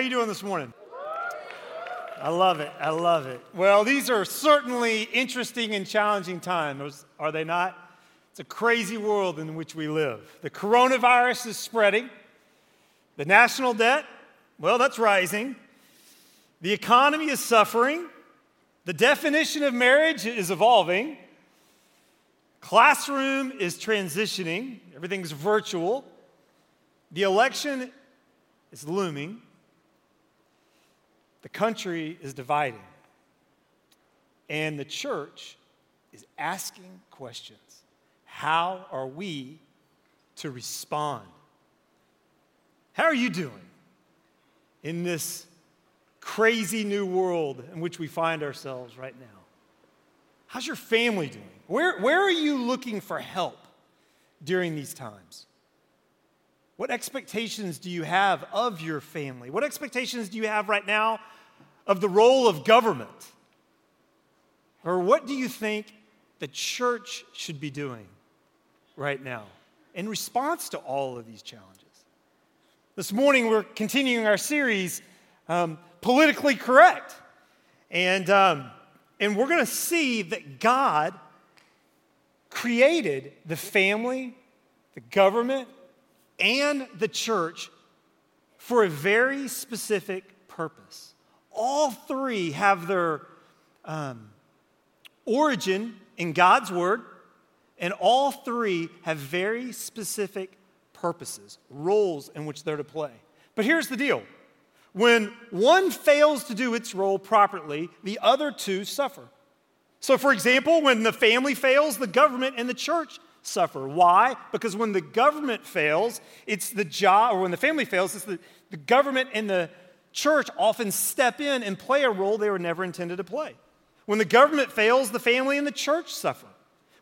You doing this morning? I love it. I love it. Well, these are certainly interesting and challenging times, are they not? It's a crazy world in which we live. The coronavirus is spreading. The national debt, well, that's rising. The economy is suffering. The definition of marriage is evolving. Classroom is transitioning. Everything's virtual. The election is looming. The country is dividing. And the church is asking questions. How are we to respond? How are you doing in this crazy new world in which we find ourselves right now? How's your family doing? Where, where are you looking for help during these times? What expectations do you have of your family? What expectations do you have right now of the role of government? Or what do you think the church should be doing right now in response to all of these challenges? This morning, we're continuing our series, um, Politically Correct. And, um, and we're going to see that God created the family, the government, and the church for a very specific purpose. All three have their um, origin in God's Word, and all three have very specific purposes, roles in which they're to play. But here's the deal when one fails to do its role properly, the other two suffer. So, for example, when the family fails, the government and the church suffer. Why? Because when the government fails, it's the job, or when the family fails, it's the, the government and the church often step in and play a role they were never intended to play. When the government fails, the family and the church suffer.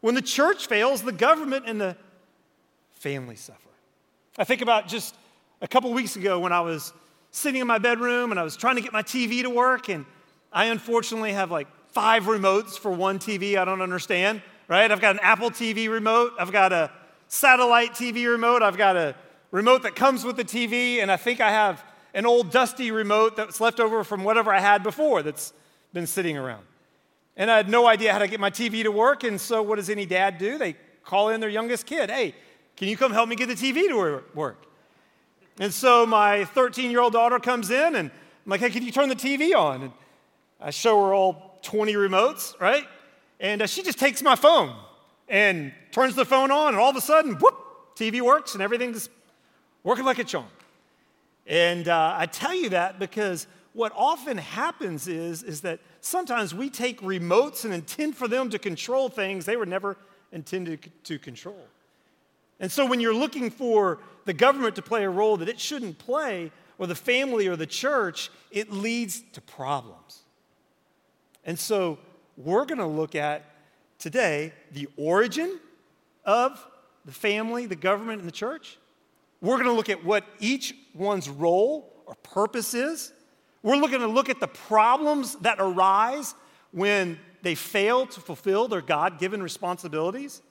When the church fails, the government and the family suffer. I think about just a couple weeks ago when I was sitting in my bedroom and I was trying to get my TV to work, and I unfortunately have like five remotes for one TV I don't understand right? I've got an Apple TV remote, I've got a satellite TV remote, I've got a remote that comes with the TV, and I think I have an old dusty remote that's left over from whatever I had before that's been sitting around. And I had no idea how to get my TV to work, and so what does any dad do? They call in their youngest kid, hey, can you come help me get the TV to work? And so my 13 year old daughter comes in, and I'm like, hey, can you turn the TV on? And I show her all 20 remotes, right? And uh, she just takes my phone and turns the phone on, and all of a sudden, whoop, TV works and everything's working like a charm. And uh, I tell you that because what often happens is, is that sometimes we take remotes and intend for them to control things they were never intended to control. And so when you're looking for the government to play a role that it shouldn't play, or the family or the church, it leads to problems. And so we're going to look at today the origin of the family, the government, and the church. We're going to look at what each one's role or purpose is. We're looking to look at the problems that arise when they fail to fulfill their God given responsibilities.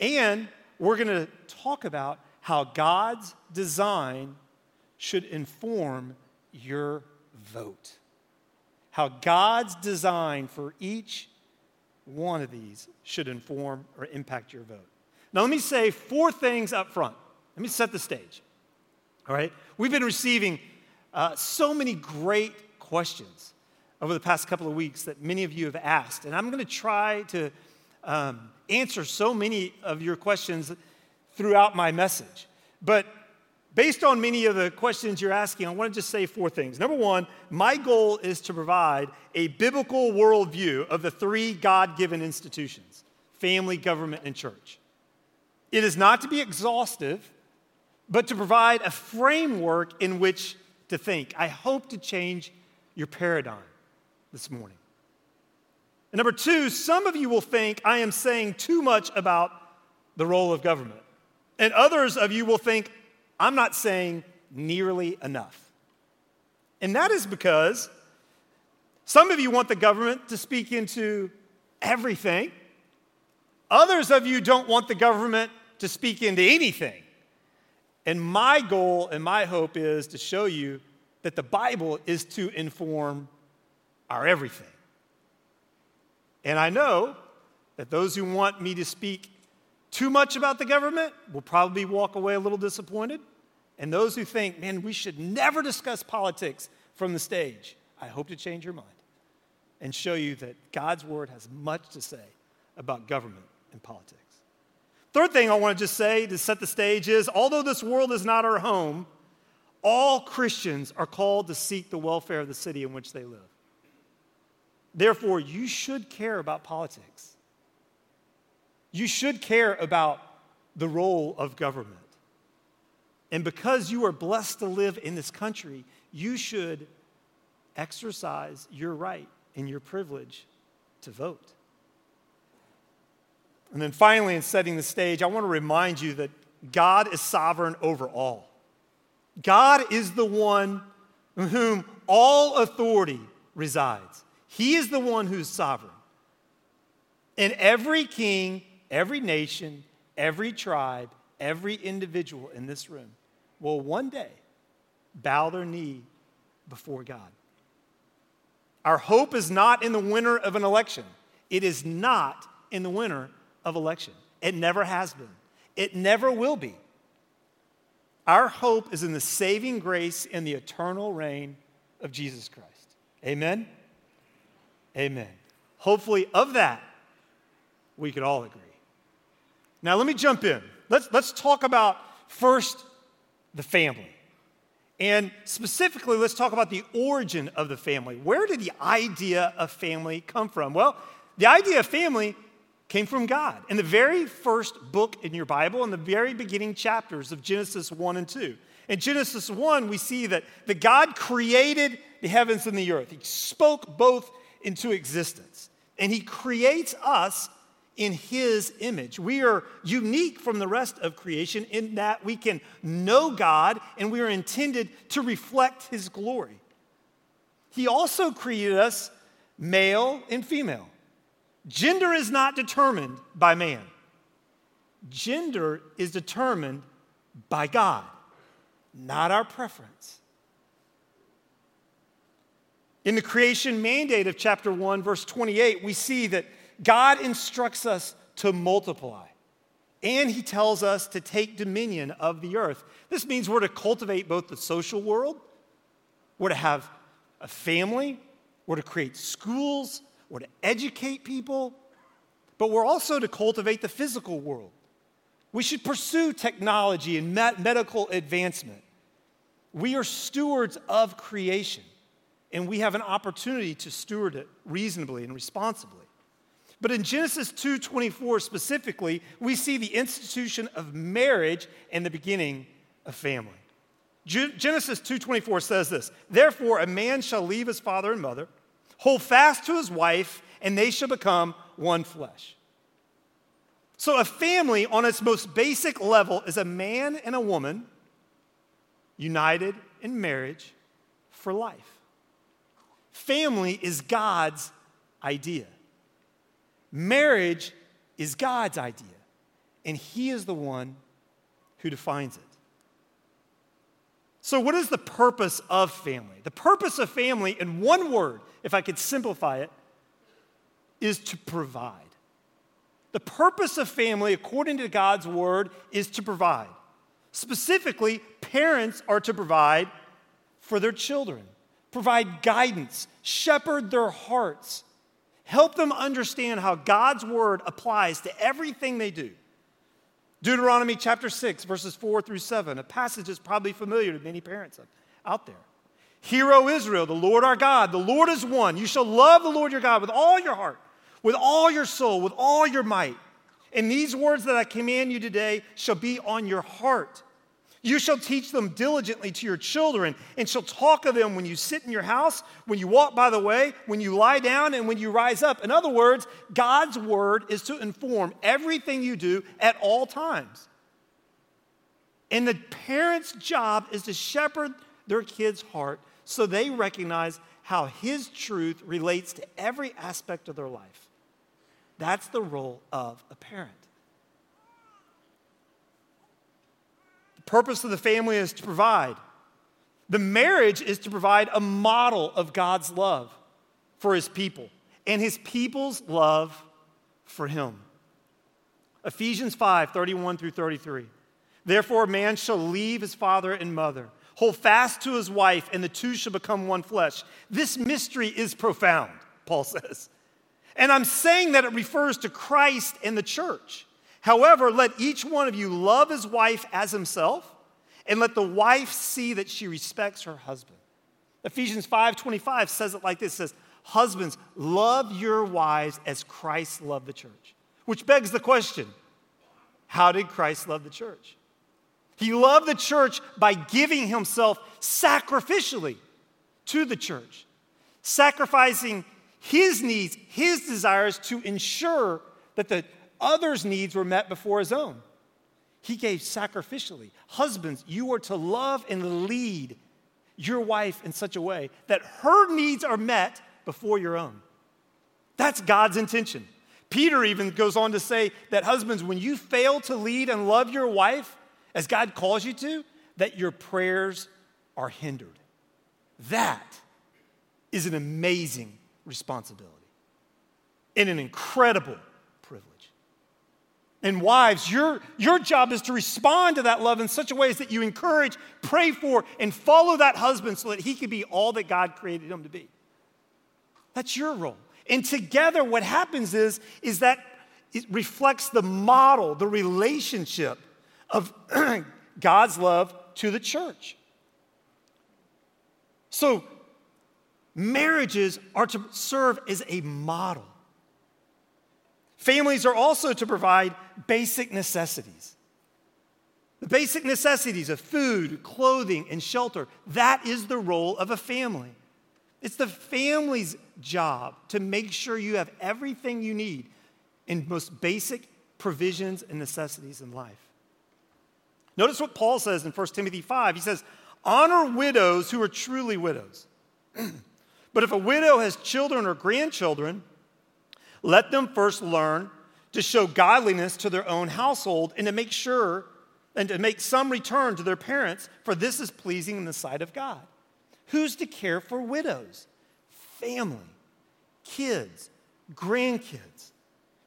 And we're going to talk about how God's design should inform your vote how God's design for each one of these should inform or impact your vote. Now, let me say four things up front. Let me set the stage. All right? We've been receiving uh, so many great questions over the past couple of weeks that many of you have asked, and I'm going to try to um, answer so many of your questions throughout my message. But Based on many of the questions you're asking, I want to just say four things. Number one, my goal is to provide a biblical worldview of the three God given institutions family, government, and church. It is not to be exhaustive, but to provide a framework in which to think. I hope to change your paradigm this morning. And number two, some of you will think I am saying too much about the role of government. And others of you will think I'm not saying nearly enough. And that is because some of you want the government to speak into everything. Others of you don't want the government to speak into anything. And my goal and my hope is to show you that the Bible is to inform our everything. And I know that those who want me to speak too much about the government will probably walk away a little disappointed. And those who think, man, we should never discuss politics from the stage, I hope to change your mind and show you that God's word has much to say about government and politics. Third thing I want to just say to set the stage is although this world is not our home, all Christians are called to seek the welfare of the city in which they live. Therefore, you should care about politics. You should care about the role of government. And because you are blessed to live in this country, you should exercise your right and your privilege to vote. And then finally, in setting the stage, I want to remind you that God is sovereign over all. God is the one in whom all authority resides. He is the one who's sovereign. And every king, every nation, every tribe, every individual in this room will one day bow their knee before God. Our hope is not in the winner of an election. It is not in the winner of election. It never has been. It never will be. Our hope is in the saving grace and the eternal reign of Jesus Christ. Amen? Amen. Hopefully, of that, we could all agree. Now, let me jump in. Let's, let's talk about first the family. And specifically, let's talk about the origin of the family. Where did the idea of family come from? Well, the idea of family came from God. In the very first book in your Bible, in the very beginning chapters of Genesis 1 and 2. In Genesis 1, we see that, that God created the heavens and the earth. He spoke both into existence. And He creates us in His image. We are unique from the rest of creation in that we can know God and we are intended to reflect His glory. He also created us male and female. Gender is not determined by man, gender is determined by God, not our preference. In the creation mandate of chapter 1, verse 28, we see that God instructs us to multiply. And he tells us to take dominion of the earth. This means we're to cultivate both the social world, we're to have a family, we're to create schools, we're to educate people, but we're also to cultivate the physical world. We should pursue technology and medical advancement. We are stewards of creation, and we have an opportunity to steward it reasonably and responsibly. But in Genesis 2:24 specifically, we see the institution of marriage and the beginning of family. Genesis 2:24 says this, "Therefore a man shall leave his father and mother, hold fast to his wife, and they shall become one flesh." So a family on its most basic level is a man and a woman united in marriage for life. Family is God's idea. Marriage is God's idea, and He is the one who defines it. So, what is the purpose of family? The purpose of family, in one word, if I could simplify it, is to provide. The purpose of family, according to God's word, is to provide. Specifically, parents are to provide for their children, provide guidance, shepherd their hearts, Help them understand how God's word applies to everything they do. Deuteronomy chapter 6, verses 4 through 7, a passage that's probably familiar to many parents out there. Hear, O Israel, the Lord our God, the Lord is one. You shall love the Lord your God with all your heart, with all your soul, with all your might. And these words that I command you today shall be on your heart. You shall teach them diligently to your children, and shall talk of them when you sit in your house, when you walk by the way, when you lie down, and when you rise up. In other words, God's word is to inform everything you do at all times. And the parent's job is to shepherd their kid's heart so they recognize how his truth relates to every aspect of their life. That's the role of a parent. Purpose of the family is to provide. The marriage is to provide a model of God's love for his people and his people's love for him. Ephesians 5 31 through 33. Therefore, a man shall leave his father and mother, hold fast to his wife, and the two shall become one flesh. This mystery is profound, Paul says. And I'm saying that it refers to Christ and the church. However, let each one of you love his wife as himself, and let the wife see that she respects her husband. Ephesians 5:25 says it like this: says, Husbands, love your wives as Christ loved the church. Which begs the question how did Christ love the church? He loved the church by giving himself sacrificially to the church, sacrificing his needs, his desires to ensure that the others' needs were met before his own. He gave sacrificially. Husbands, you are to love and lead your wife in such a way that her needs are met before your own. That's God's intention. Peter even goes on to say that husbands, when you fail to lead and love your wife as God calls you to, that your prayers are hindered. That is an amazing responsibility and an incredible. And wives, your, your job is to respond to that love in such a way as that you encourage, pray for, and follow that husband so that he can be all that God created him to be. That's your role. And together, what happens is, is that it reflects the model, the relationship of God's love to the church. So, marriages are to serve as a model. Families are also to provide basic necessities. The basic necessities of food, clothing, and shelter. That is the role of a family. It's the family's job to make sure you have everything you need in most basic provisions and necessities in life. Notice what Paul says in 1 Timothy 5. He says, Honor widows who are truly widows. but if a widow has children or grandchildren, let them first learn to show godliness to their own household and to make sure and to make some return to their parents, for this is pleasing in the sight of God. Who's to care for widows? Family, kids, grandkids.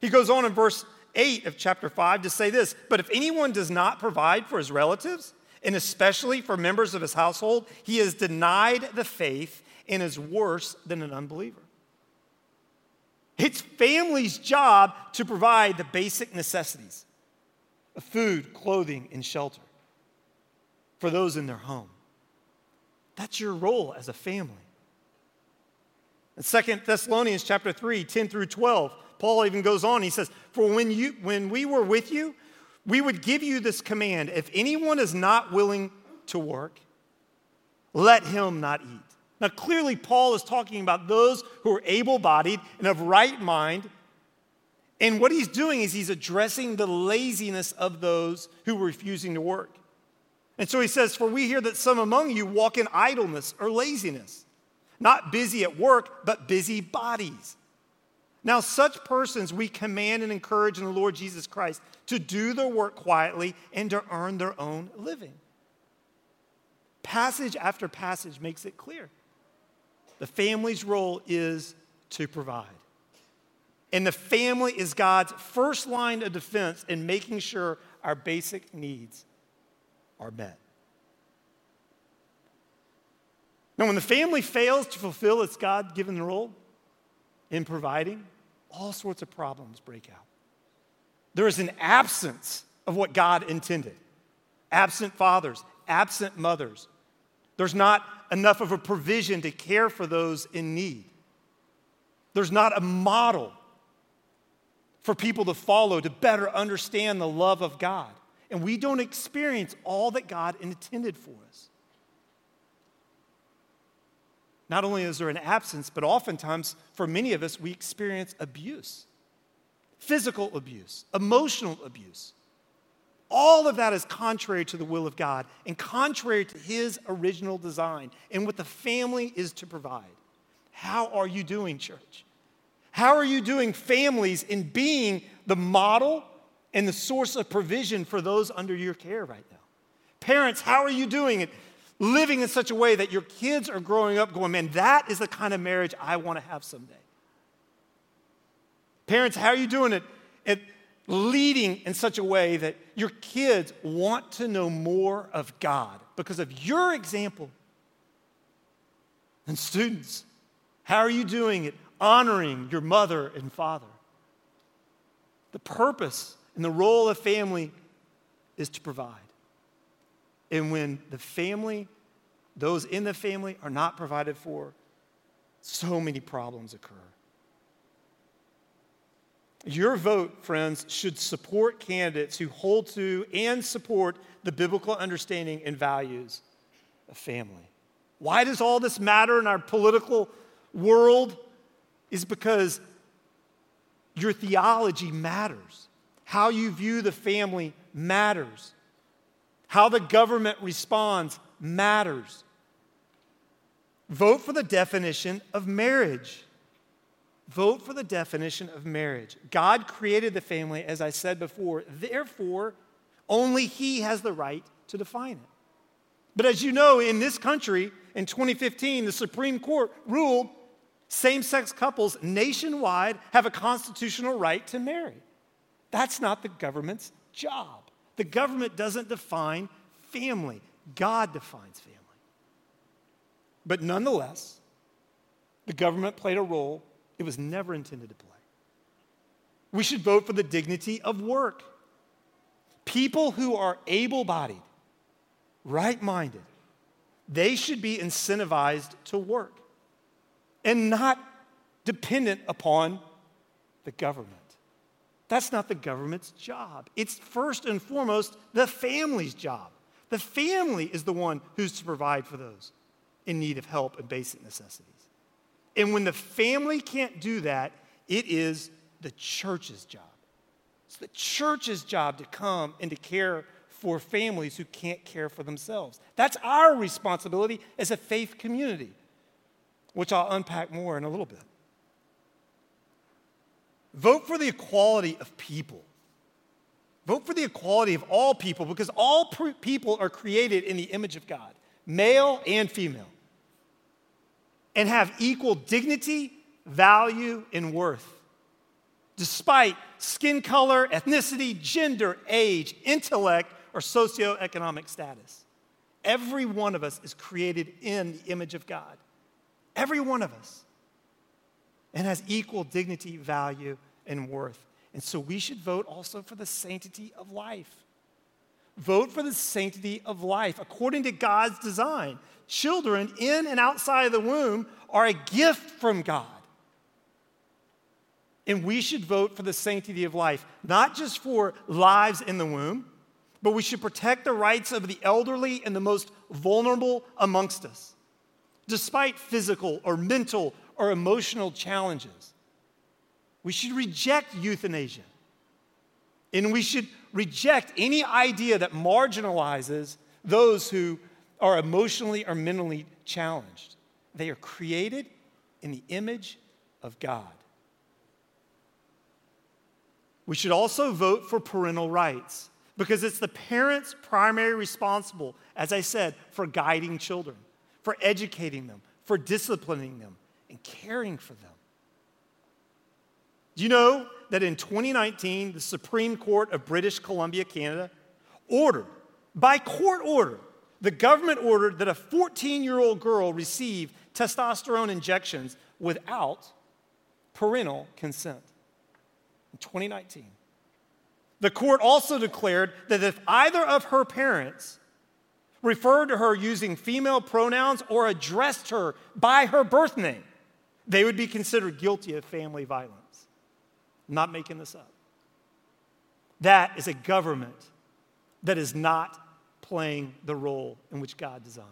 He goes on in verse 8 of chapter 5 to say this But if anyone does not provide for his relatives, and especially for members of his household, he has denied the faith and is worse than an unbeliever. It's family's job to provide the basic necessities of food, clothing, and shelter for those in their home. That's your role as a family. In 2 Thessalonians chapter 3, 10 through 12, Paul even goes on. He says, For when, you, when we were with you, we would give you this command if anyone is not willing to work, let him not eat. Now, clearly, Paul is talking about those who are able bodied and of right mind. And what he's doing is he's addressing the laziness of those who are refusing to work. And so he says, For we hear that some among you walk in idleness or laziness, not busy at work, but busy bodies. Now, such persons we command and encourage in the Lord Jesus Christ to do their work quietly and to earn their own living. Passage after passage makes it clear. The family's role is to provide. And the family is God's first line of defense in making sure our basic needs are met. Now, when the family fails to fulfill its God given role in providing, all sorts of problems break out. There is an absence of what God intended absent fathers, absent mothers. There's not enough of a provision to care for those in need. There's not a model for people to follow to better understand the love of God and we don't experience all that God intended for us. Not only is there an absence, but oftentimes for many of us, we experience abuse physical abuse, emotional abuse. All of that is contrary to the will of God and contrary to His original design and what the family is to provide. How are you doing, church? How are you doing, families, in being the model and the source of provision for those under your care right now. Parents, how are you doing it? Living in such a way that your kids are growing up going, man, that is the kind of marriage I want to have someday. Parents, how are you doing it? At leading in such a way that your kids want to know more of God because of your example. And students, how are you doing it? Honoring your mother and father. The purpose and the role of family is to provide. And when the family, those in the family, are not provided for, so many problems occur. Your vote, friends, should support candidates who hold to and support the biblical understanding and values of family. Why does all this matter in our political world? Is because your theology matters. How you view the family matters. How the government responds matters. Vote for the definition of marriage. Vote for the definition of marriage. God created the family, as I said before, therefore, only He has the right to define it. But as you know, in this country, in 2015, the Supreme Court ruled same sex couples nationwide have a constitutional right to marry. That's not the government's job. The government doesn't define family, God defines family. But nonetheless, the government played a role it was never intended to play. We should vote for the dignity of work. People who are able bodied, right minded, they should be incentivized to work and not dependent upon the government. That's not the government's job. It's first and foremost the family's job. The family is the one who's to provide for those in need of help and basic necessities. And when the family can't do that, it is the church's job. It's the church's job to come and to care for families who can't care for themselves. That's our responsibility as a faith community, which I'll unpack more in a little bit. Vote for the equality of people. Vote for the equality of all people because all people are created in the image of God, male and female and have equal dignity, value, and worth. Despite skin color, ethnicity, gender, age, intellect, or socioeconomic status. Every one of us is created in the image of God. Every one of us. And has equal dignity, value, and worth. And so we should vote also for the sanctity of life. Vote for the sanctity of life according to God's design. Children in and outside of the womb are a gift from God. And we should vote for the sanctity of life, not just for lives in the womb, but we should protect the rights of the elderly and the most vulnerable amongst us, despite physical or mental or emotional challenges. We should reject euthanasia. And we should reject any idea that marginalizes those who are emotionally or mentally challenged. They are created in the image of God. We should also vote for parental rights because it's the parents' primary responsible, as I said, for guiding children, for educating them, for disciplining them, and caring for them. Do you know that in 2019, the Supreme Court of British Columbia, Canada, ordered, by court order, the government ordered that a 14 year old girl receive testosterone injections without parental consent in 2019. The court also declared that if either of her parents referred to her using female pronouns or addressed her by her birth name, they would be considered guilty of family violence. I'm not making this up. That is a government that is not playing the role in which God designed.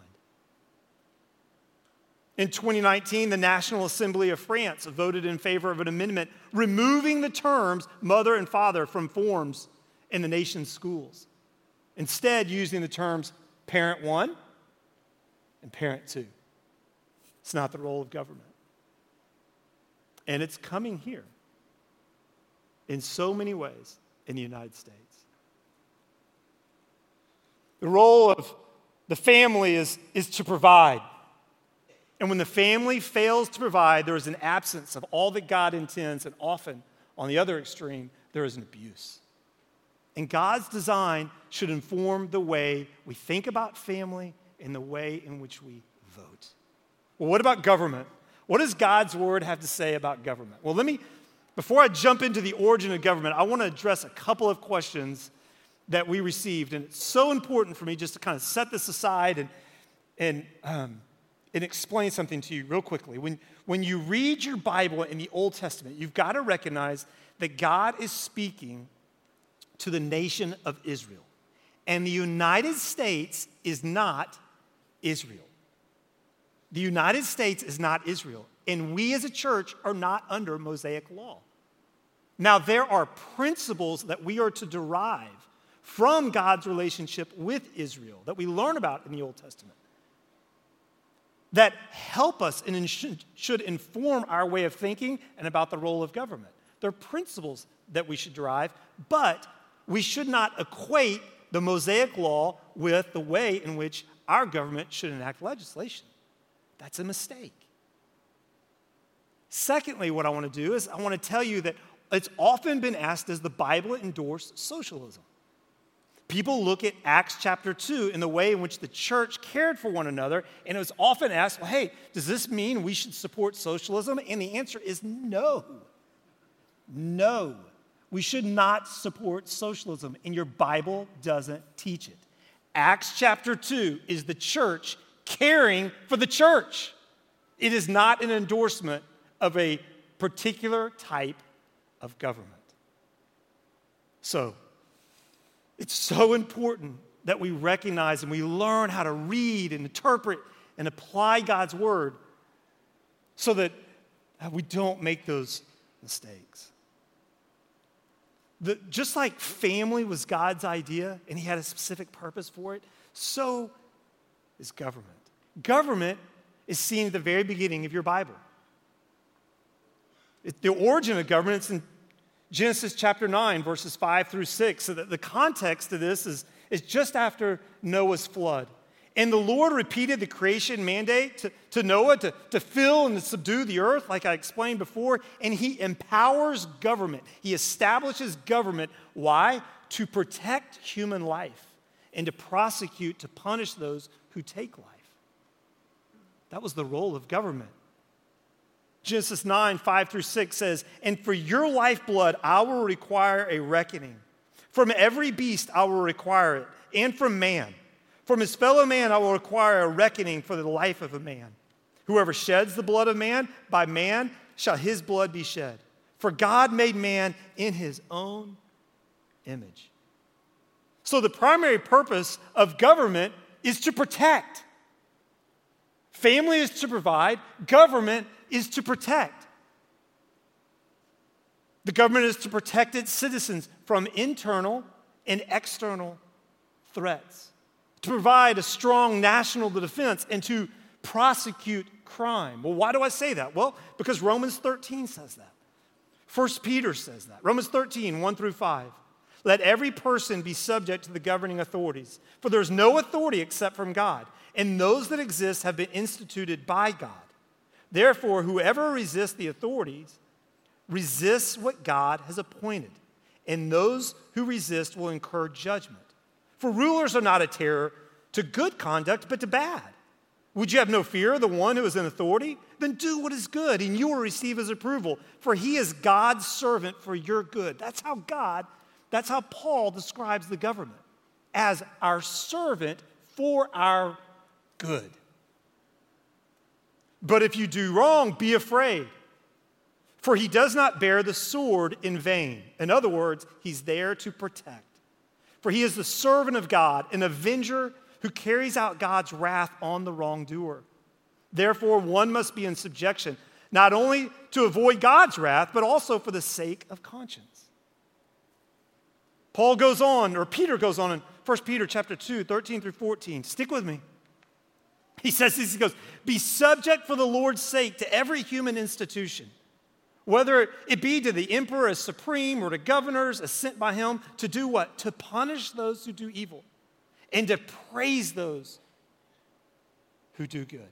In 2019, the National Assembly of France voted in favor of an amendment removing the terms mother and father from forms in the nation's schools, instead, using the terms parent one and parent two. It's not the role of government. And it's coming here in so many ways in the United States. The role of the family is, is to provide. And when the family fails to provide, there is an absence of all that God intends, and often, on the other extreme, there is an abuse. And God's design should inform the way we think about family and the way in which we vote. Well, what about government? What does God's word have to say about government? Well, let me, before I jump into the origin of government, I want to address a couple of questions that we received. And it's so important for me just to kind of set this aside and, and, um, and explain something to you real quickly. When, when you read your Bible in the Old Testament, you've got to recognize that God is speaking to the nation of Israel. And the United States is not Israel. The United States is not Israel. And we as a church are not under Mosaic law. Now, there are principles that we are to derive from God's relationship with Israel that we learn about in the Old Testament that help us and should inform our way of thinking and about the role of government. They're principles that we should derive, but we should not equate the Mosaic law with the way in which our government should enact legislation. That's a mistake. Secondly, what I want to do is I want to tell you that it's often been asked does the Bible endorse socialism? People look at Acts chapter 2 in the way in which the church cared for one another, and it was often asked, well, hey, does this mean we should support socialism? And the answer is no. No. We should not support socialism, and your Bible doesn't teach it. Acts chapter 2 is the church caring for the church. It is not an endorsement of a particular type of government. So, it's so important that we recognize and we learn how to read and interpret and apply God's word so that we don't make those mistakes. The, just like family was God's idea and he had a specific purpose for it, so is government. Government is seen at the very beginning of your Bible. It, the origin of government is in Genesis chapter 9, verses 5 through 6. So that the context of this is, is just after Noah's flood. And the Lord repeated the creation mandate to, to Noah to, to fill and to subdue the earth, like I explained before. And he empowers government. He establishes government. Why? To protect human life and to prosecute, to punish those who take life. That was the role of government. Genesis 9, 5 through 6 says, And for your lifeblood I will require a reckoning. From every beast I will require it, and from man. From his fellow man I will require a reckoning for the life of a man. Whoever sheds the blood of man, by man shall his blood be shed. For God made man in his own image. So the primary purpose of government is to protect. Family is to provide, government is to protect. The government is to protect its citizens from internal and external threats, to provide a strong national defense, and to prosecute crime. Well, why do I say that? Well, because Romans 13 says that. 1 Peter says that. Romans 13, 1 through 5. Let every person be subject to the governing authorities, for there is no authority except from God, and those that exist have been instituted by God. Therefore, whoever resists the authorities resists what God has appointed, and those who resist will incur judgment. For rulers are not a terror to good conduct, but to bad. Would you have no fear of the one who is in authority? Then do what is good, and you will receive his approval, for he is God's servant for your good. That's how God, that's how Paul describes the government as our servant for our good. But if you do wrong, be afraid. For he does not bear the sword in vain. In other words, he's there to protect. For he is the servant of God, an avenger who carries out God's wrath on the wrongdoer. Therefore, one must be in subjection, not only to avoid God's wrath, but also for the sake of conscience. Paul goes on, or Peter goes on in 1 Peter chapter 2, 13 through 14. Stick with me. He says this, he goes, Be subject for the Lord's sake to every human institution, whether it be to the emperor as supreme or to governors as sent by him to do what? To punish those who do evil and to praise those who do good.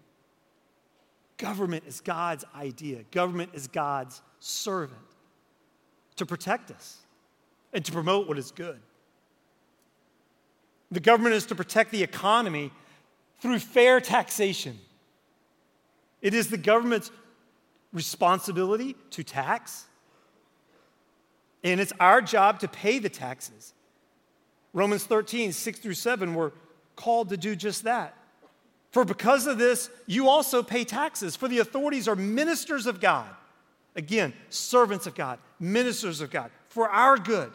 Government is God's idea, government is God's servant to protect us and to promote what is good. The government is to protect the economy through fair taxation. It is the government's responsibility to tax, and it's our job to pay the taxes. Romans 13, 6 through 7, we're called to do just that. For because of this, you also pay taxes, for the authorities are ministers of God. Again, servants of God, ministers of God, for our good.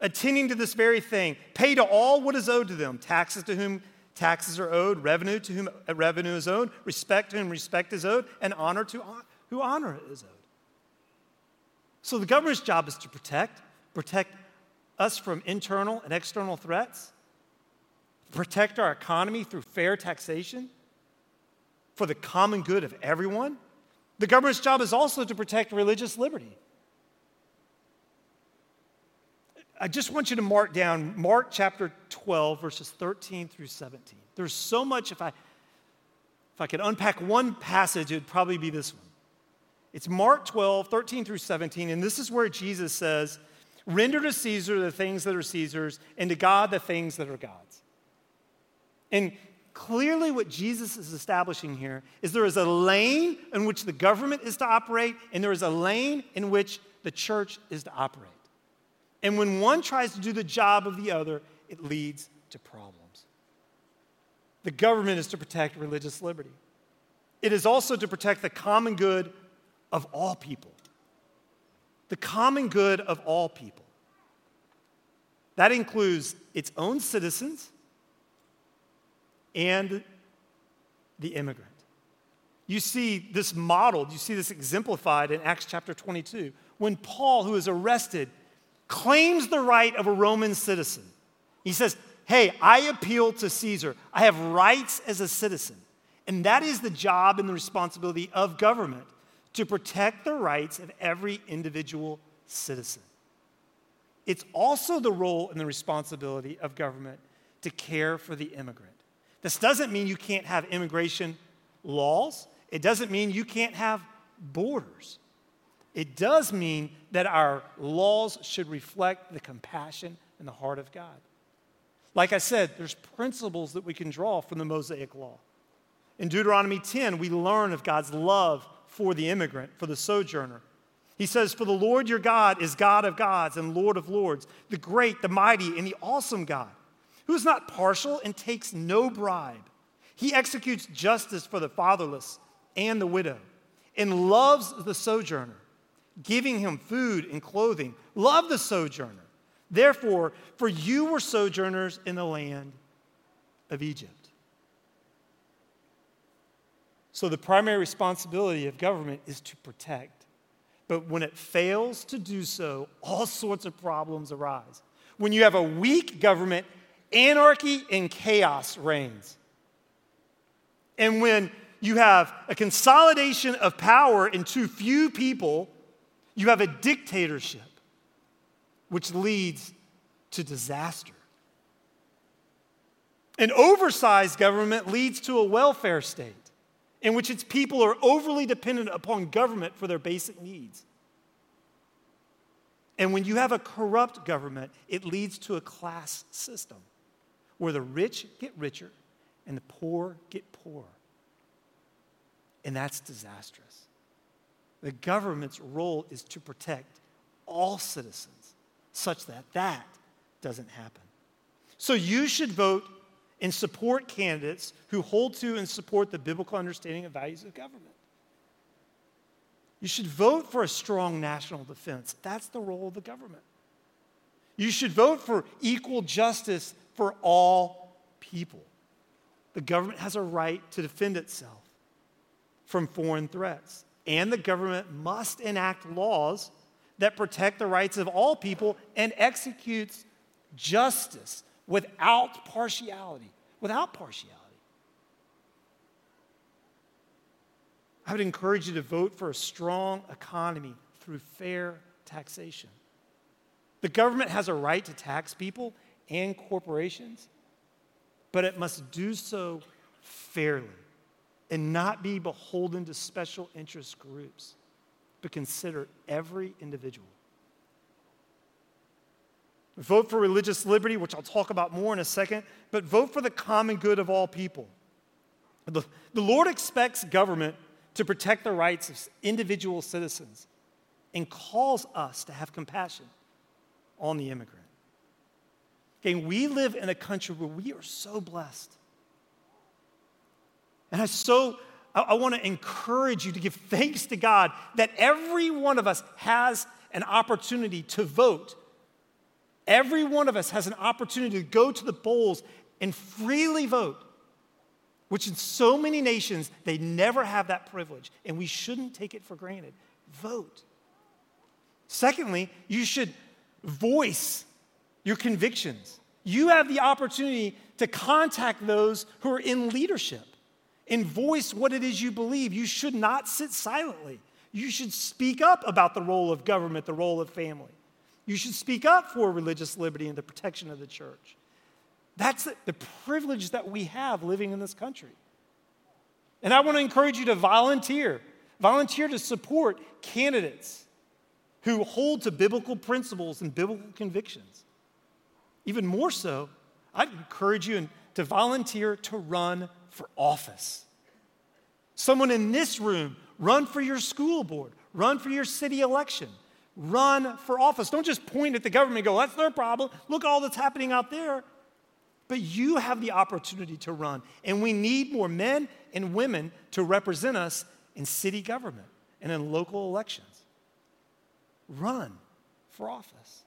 Attending to this very thing, pay to all what is owed to them taxes to whom taxes are owed, revenue to whom uh, revenue is owed, respect to whom respect is owed, and honor to who honor is owed. So the government's job is to protect, protect us from internal and external threats protect our economy through fair taxation for the common good of everyone. The government's job is also to protect religious liberty. I just want you to mark down Mark chapter 12, verses 13 through 17. There's so much, if I, if I could unpack one passage, it would probably be this one. It's Mark 12, 13 through 17, and this is where Jesus says, Render to Caesar the things that are Caesar's, and to God the things that are God's. And clearly, what Jesus is establishing here is there is a lane in which the government is to operate, and there is a lane in which the church is to operate. And when one tries to do the job of the other, it leads to problems. The government is to protect religious liberty, it is also to protect the common good of all people. The common good of all people. That includes its own citizens and the immigrant. You see this modeled, you see this exemplified in Acts chapter 22, when Paul, who is arrested, claims the right of a Roman citizen. He says, Hey, I appeal to Caesar. I have rights as a citizen. And that is the job and the responsibility of government to protect the rights of every individual citizen. It's also the role and the responsibility of government to care for the immigrant. This doesn't mean you can't have immigration laws, it doesn't mean you can't have borders. It does mean that our laws should reflect the compassion and the heart of God. Like I said, there's principles that we can draw from the Mosaic Law. In Deuteronomy 10, we learn of God's love for the immigrant, for the sojourner. He says, For the Lord your God is God of gods and Lord of lords, the great, the mighty, and the awesome God who is not partial and takes no bribe. He executes justice for the fatherless and the widow and loves the sojourner, giving him food and clothing. Love the sojourner. Therefore, for you were sojourners in the land of Egypt. So, the primary responsibility of government is to protect. But when it fails to do so, all sorts of problems arise. When you have a weak government, anarchy and chaos reigns. And when you have a consolidation of power in too few people, you have a dictatorship, which leads to disaster. An oversized government leads to a welfare state in which its people are overly dependent upon government for their basic needs. And when you have a corrupt government, it leads to a class system where the rich get richer and the poor get poorer. And that's disastrous. The government's role is to protect all citizens such that that doesn't happen. So you should vote and support candidates who hold to and support the biblical understanding of values of government. You should vote for a strong national defense. That's the role of the government. You should vote for equal justice for all people. The government has a right to defend itself from foreign threats, and the government must enact laws that protect the rights of all people and executes justice without partiality. Without partiality. I would encourage you to vote for a strong economy through fair taxation. The government has a right to tax people and corporations, but it must do so fairly and not be beholden to special interest groups, but consider every individual. Vote for religious liberty, which I'll talk about more in a second, but vote for the common good of all people. The, the Lord expects government to protect the rights of individual citizens and calls us to have compassion on the immigrant. Okay, we live in a country where we are so blessed. And I so I, I want to encourage you to give thanks to God that every one of us has an opportunity to vote. Every one of us has an opportunity to go to the polls and freely vote, which in so many nations, they never have that privilege, and we shouldn't take it for granted. Vote. Secondly, you should voice your convictions. You have the opportunity to contact those who are in leadership and voice what it is you believe. You should not sit silently. You should speak up about the role of government, the role of family. You should speak up for religious liberty and the protection of the church. That's the privilege that we have living in this country. And I want to encourage you to volunteer. Volunteer to support candidates who hold to biblical principles and biblical convictions. Even more so, I'd encourage you to volunteer to run for office. Someone in this room, run for your school board, run for your city election, run for office. Don't just point at the government and go, that's their problem. Look at all that's happening out there. But you have the opportunity to run. And we need more men and women to represent us in city government and in local elections run for office.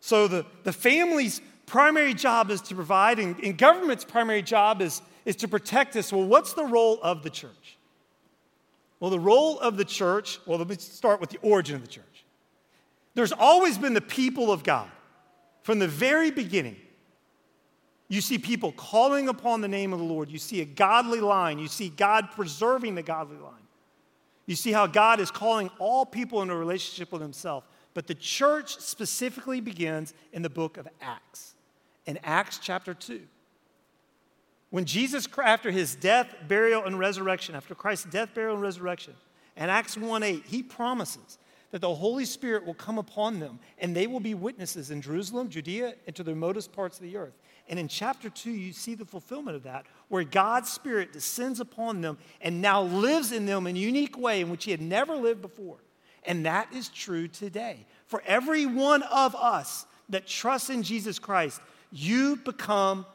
So the, the family's primary job is to provide, and, and government's primary job is, is to protect us. Well, what's the role of the church? Well, the role of the church, well, let me start with the origin of the church. There's always been the people of God from the very beginning. You see people calling upon the name of the Lord. You see a godly line. You see God preserving the godly line. You see how God is calling all people into a relationship with Himself. But the church specifically begins in the book of Acts, in Acts chapter 2. When Jesus, after his death, burial, and resurrection, after Christ's death, burial, and resurrection, in Acts 1 8, he promises that the Holy Spirit will come upon them and they will be witnesses in Jerusalem, Judea, and to the remotest parts of the earth. And in chapter 2, you see the fulfillment of that, where God's Spirit descends upon them and now lives in them in a unique way in which He had never lived before. And that is true today. For every one of us that trusts in Jesus Christ, you become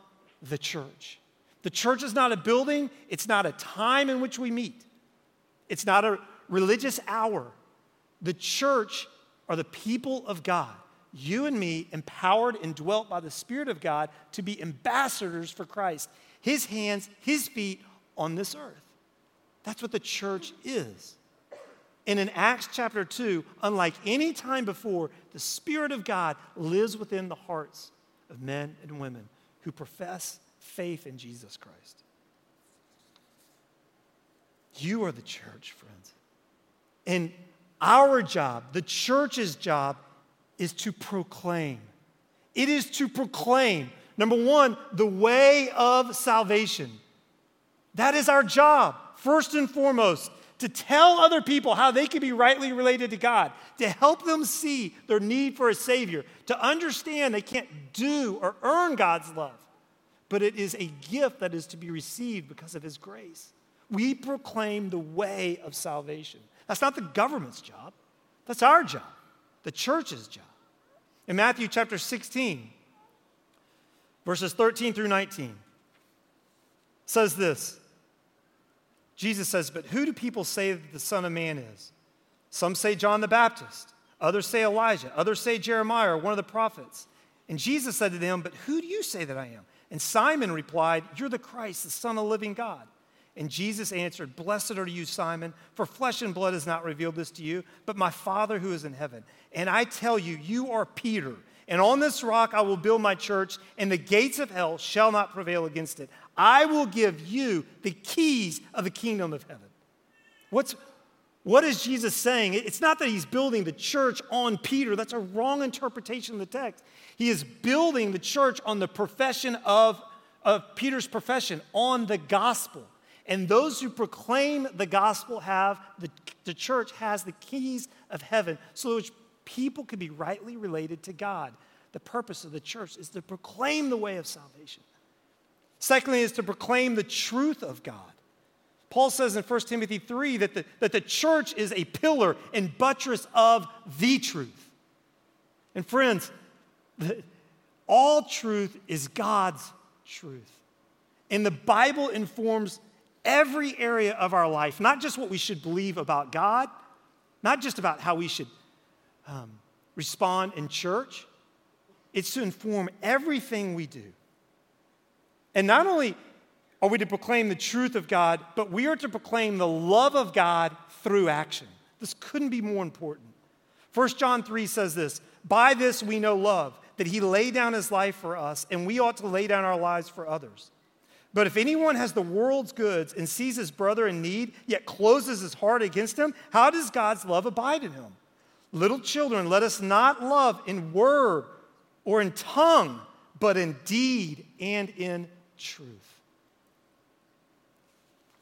the church. The church is not a building, it's not a time in which we meet, it's not a religious hour. The church are the people of God you and me, empowered and dwelt by the Spirit of God, to be ambassadors for Christ, His hands, His feet on this earth. That's what the church is. And in Acts chapter 2, unlike any time before, the Spirit of God lives within the hearts of men and women who profess faith in Jesus Christ. You are the church, friends. And our job, the church's job, is to proclaim. It is to proclaim, number one, the way of salvation. That is our job, first and foremost, to tell other people how they can be rightly related to God, to help them see their need for a Savior, to understand they can't do or earn God's love, but it is a gift that is to be received because of His grace. We proclaim the way of salvation. That's not the government's job, that's our job, the church's job. In Matthew chapter 16, verses 13 through 19, says this Jesus says, But who do people say that the Son of Man is? Some say John the Baptist, others say Elijah, others say Jeremiah or one of the prophets. And Jesus said to them, But who do you say that I am? And Simon replied, You're the Christ, the Son of the living God. And Jesus answered, Blessed are you, Simon, for flesh and blood has not revealed this to you, but my Father who is in heaven. And I tell you, you are Peter, and on this rock I will build my church, and the gates of hell shall not prevail against it. I will give you the keys of the kingdom of heaven. What's, what is Jesus saying? It's not that he's building the church on Peter. That's a wrong interpretation of the text. He is building the church on the profession of, of Peter's profession, on the gospel. And those who proclaim the gospel have, the, the church has the keys of heaven so that people can be rightly related to God. The purpose of the church is to proclaim the way of salvation. Secondly, is to proclaim the truth of God. Paul says in 1 Timothy 3 that the, that the church is a pillar and buttress of the truth. And friends, the, all truth is God's truth. And the Bible informs every area of our life, not just what we should believe about God, not just about how we should um, respond in church, it's to inform everything we do. And not only are we to proclaim the truth of God, but we are to proclaim the love of God through action. This couldn't be more important. 1 John 3 says this By this we know love, that he laid down his life for us, and we ought to lay down our lives for others. But if anyone has the world's goods and sees his brother in need, yet closes his heart against him, how does God's love abide in him? Little children, let us not love in word or in tongue, but in deed and in truth.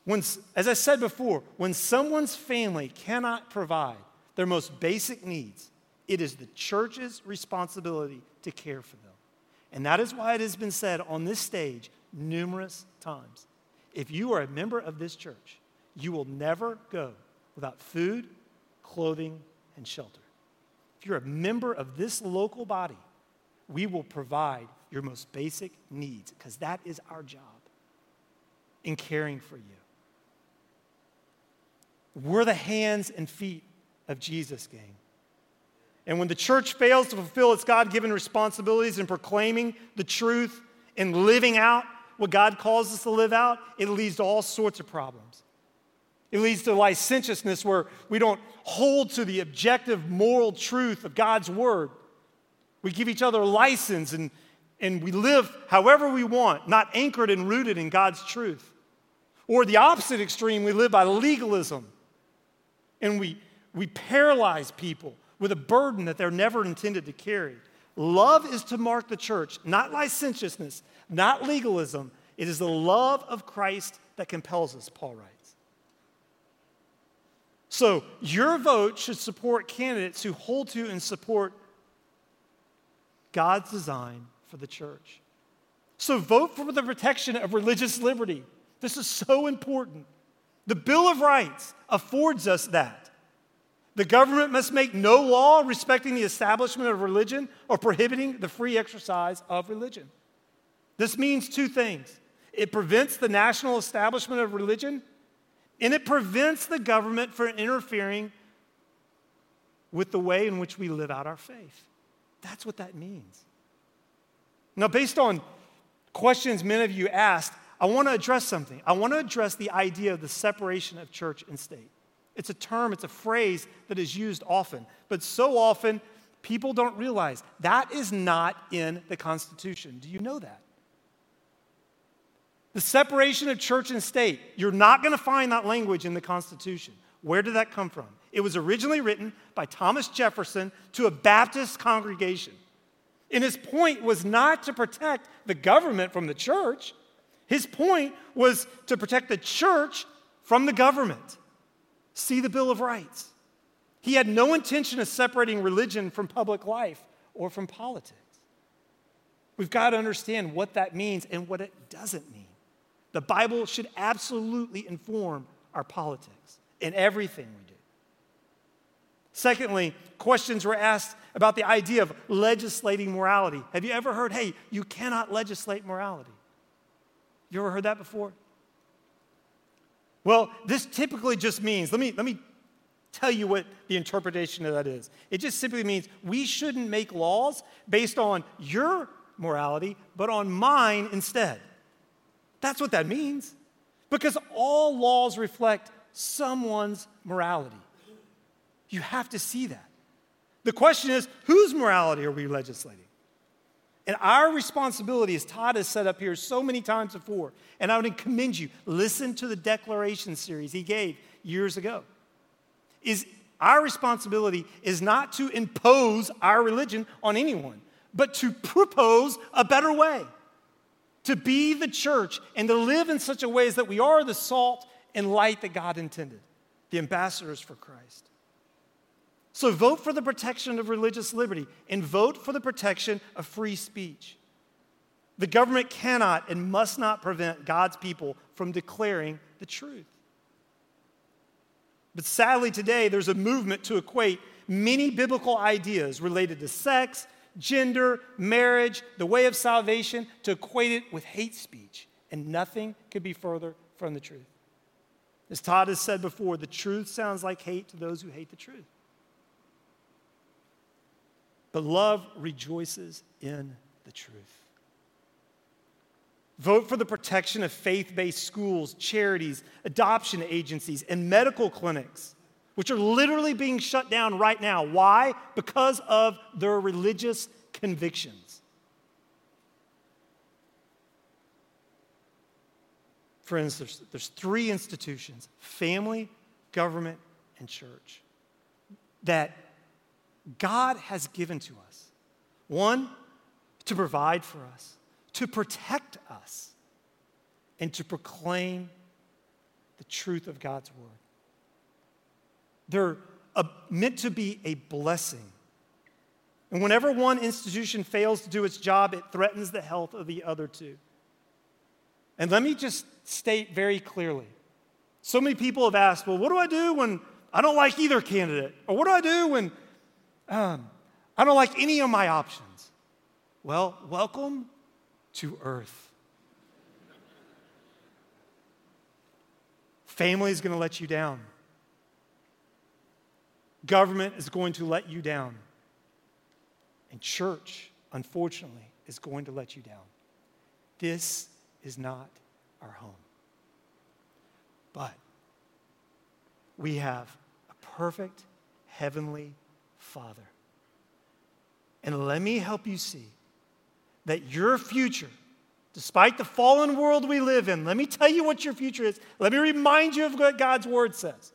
When, as I said before, when someone's family cannot provide their most basic needs, it is the church's responsibility to care for them. And that is why it has been said on this stage numerous times if you are a member of this church, you will never go without food, clothing, and shelter. If you're a member of this local body, we will provide your most basic needs because that is our job in caring for you. We're the hands and feet of Jesus, gang. And when the church fails to fulfill its God given responsibilities in proclaiming the truth and living out what God calls us to live out, it leads to all sorts of problems. It leads to licentiousness where we don't hold to the objective moral truth of God's word. We give each other license and, and we live however we want, not anchored and rooted in God's truth. Or the opposite extreme, we live by legalism and we, we paralyze people with a burden that they're never intended to carry. Love is to mark the church, not licentiousness, not legalism. It is the love of Christ that compels us, Paul writes. So, your vote should support candidates who hold to and support God's design for the church. So, vote for the protection of religious liberty. This is so important. The Bill of Rights affords us that. The government must make no law respecting the establishment of religion or prohibiting the free exercise of religion. This means two things it prevents the national establishment of religion, and it prevents the government from interfering with the way in which we live out our faith. That's what that means. Now, based on questions many of you asked, I want to address something. I want to address the idea of the separation of church and state. It's a term, it's a phrase that is used often, but so often people don't realize that is not in the Constitution. Do you know that? The separation of church and state, you're not going to find that language in the Constitution. Where did that come from? It was originally written by Thomas Jefferson to a Baptist congregation. And his point was not to protect the government from the church, his point was to protect the church from the government. See the Bill of Rights. He had no intention of separating religion from public life or from politics. We've got to understand what that means and what it doesn't mean. The Bible should absolutely inform our politics in everything we do. Secondly, questions were asked about the idea of legislating morality. Have you ever heard, hey, you cannot legislate morality? You ever heard that before? Well, this typically just means, let me, let me tell you what the interpretation of that is. It just simply means we shouldn't make laws based on your morality, but on mine instead. That's what that means. Because all laws reflect someone's morality. You have to see that. The question is whose morality are we legislating? And our responsibility, as Todd has set up here so many times before, and I would commend you, listen to the declaration series he gave years ago. is our responsibility is not to impose our religion on anyone, but to propose a better way. To be the church and to live in such a way as that we are the salt and light that God intended, the ambassadors for Christ. So vote for the protection of religious liberty and vote for the protection of free speech. The government cannot and must not prevent God's people from declaring the truth. But sadly, today, there's a movement to equate many biblical ideas related to sex, gender, marriage, the way of salvation, to equate it with hate speech. And nothing could be further from the truth. As Todd has said before, the truth sounds like hate to those who hate the truth. But love rejoices in the truth. Vote for the protection of faith based schools, charities, adoption agencies, and medical clinics, which are literally being shut down right now. Why? Because of their religious convictions. Friends, there's, there's three institutions family, government, and church that God has given to us. One, to provide for us to protect us and to proclaim the truth of God's word. They're a, meant to be a blessing. And whenever one institution fails to do its job, it threatens the health of the other two. And let me just state very clearly so many people have asked, well, what do I do when I don't like either candidate? Or what do I do when um, I don't like any of my options? Well, welcome to earth. Family is going to let you down. Government is going to let you down. And church, unfortunately, is going to let you down. This is not our home. But we have a perfect heavenly Father. And let me help you see that your future, despite the fallen world we live in, let me tell you what your future is. Let me remind you of what God's word says.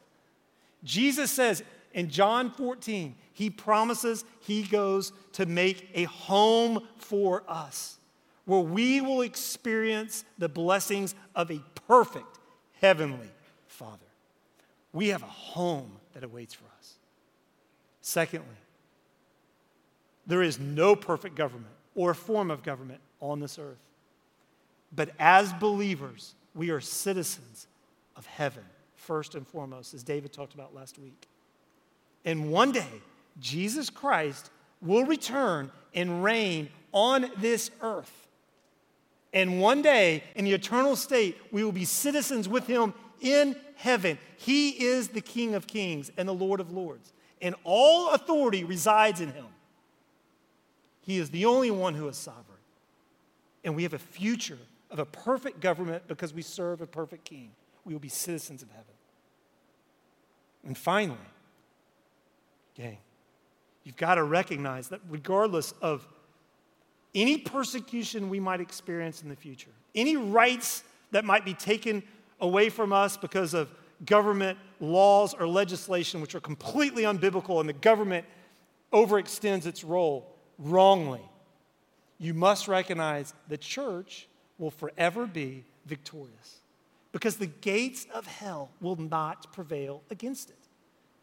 Jesus says in John 14, he promises he goes to make a home for us where we will experience the blessings of a perfect heavenly Father. We have a home that awaits for us. Secondly, there is no perfect government or form of government on this earth. But as believers, we are citizens of heaven, first and foremost, as David talked about last week. And one day, Jesus Christ will return and reign on this earth. And one day, in the eternal state, we will be citizens with him in heaven. He is the King of kings and the Lord of lords, and all authority resides in him. He is the only one who is sovereign. And we have a future of a perfect government because we serve a perfect king. We will be citizens of heaven. And finally, gang, you've got to recognize that regardless of any persecution we might experience in the future, any rights that might be taken away from us because of government laws or legislation which are completely unbiblical and the government overextends its role, wrongly, you must recognize the church will forever be victorious because the gates of hell will not prevail against it.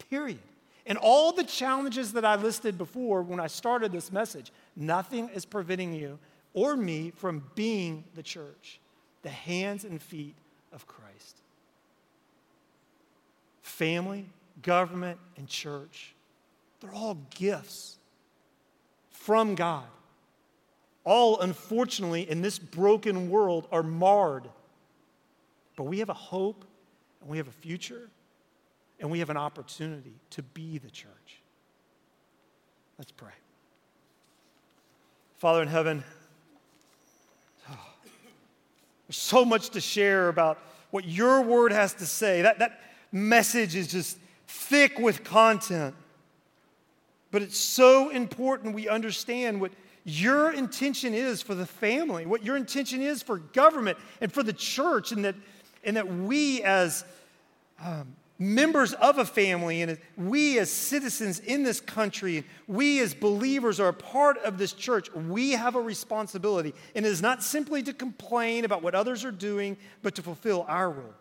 Period. And all the challenges that I listed before when I started this message, nothing is preventing you or me from being the church, the hands and feet of Christ. Family, government, and church, they're all gifts from God. All, unfortunately, in this broken world are marred. But we have a hope and we have a future and we have an opportunity to be the church. Let's pray. Father in heaven, oh, there's so much to share about what your word has to say. That, that message is just thick with content. But it's so important we understand what your intention is for the family, what your intention is for government and for the church, and that, and that we as um, members of a family, and we as citizens in this country, we as believers are a part of this church, we have a responsibility. And it is not simply to complain about what others are doing, but to fulfill our role.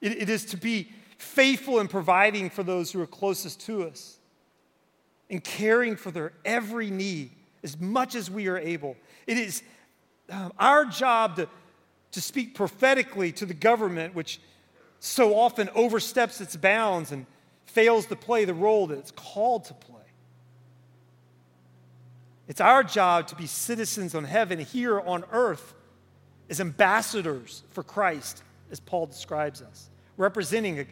It, it is to be faithful in providing for those who are closest to us and caring for their every need as much as we are able. It is um, our job to, to speak prophetically to the government, which so often oversteps its bounds and fails to play the role that it's called to play. It's our job to be citizens on heaven here on earth as ambassadors for Christ, as Paul describes us, representing a,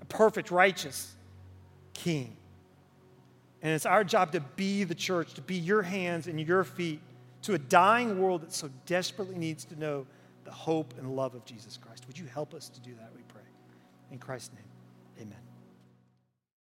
a perfect, righteous king. And it's our job to be the church, to be your hands and your feet to a dying world that so desperately needs to know the hope and love of Jesus Christ. Would you help us to do that, we pray? In Christ's name.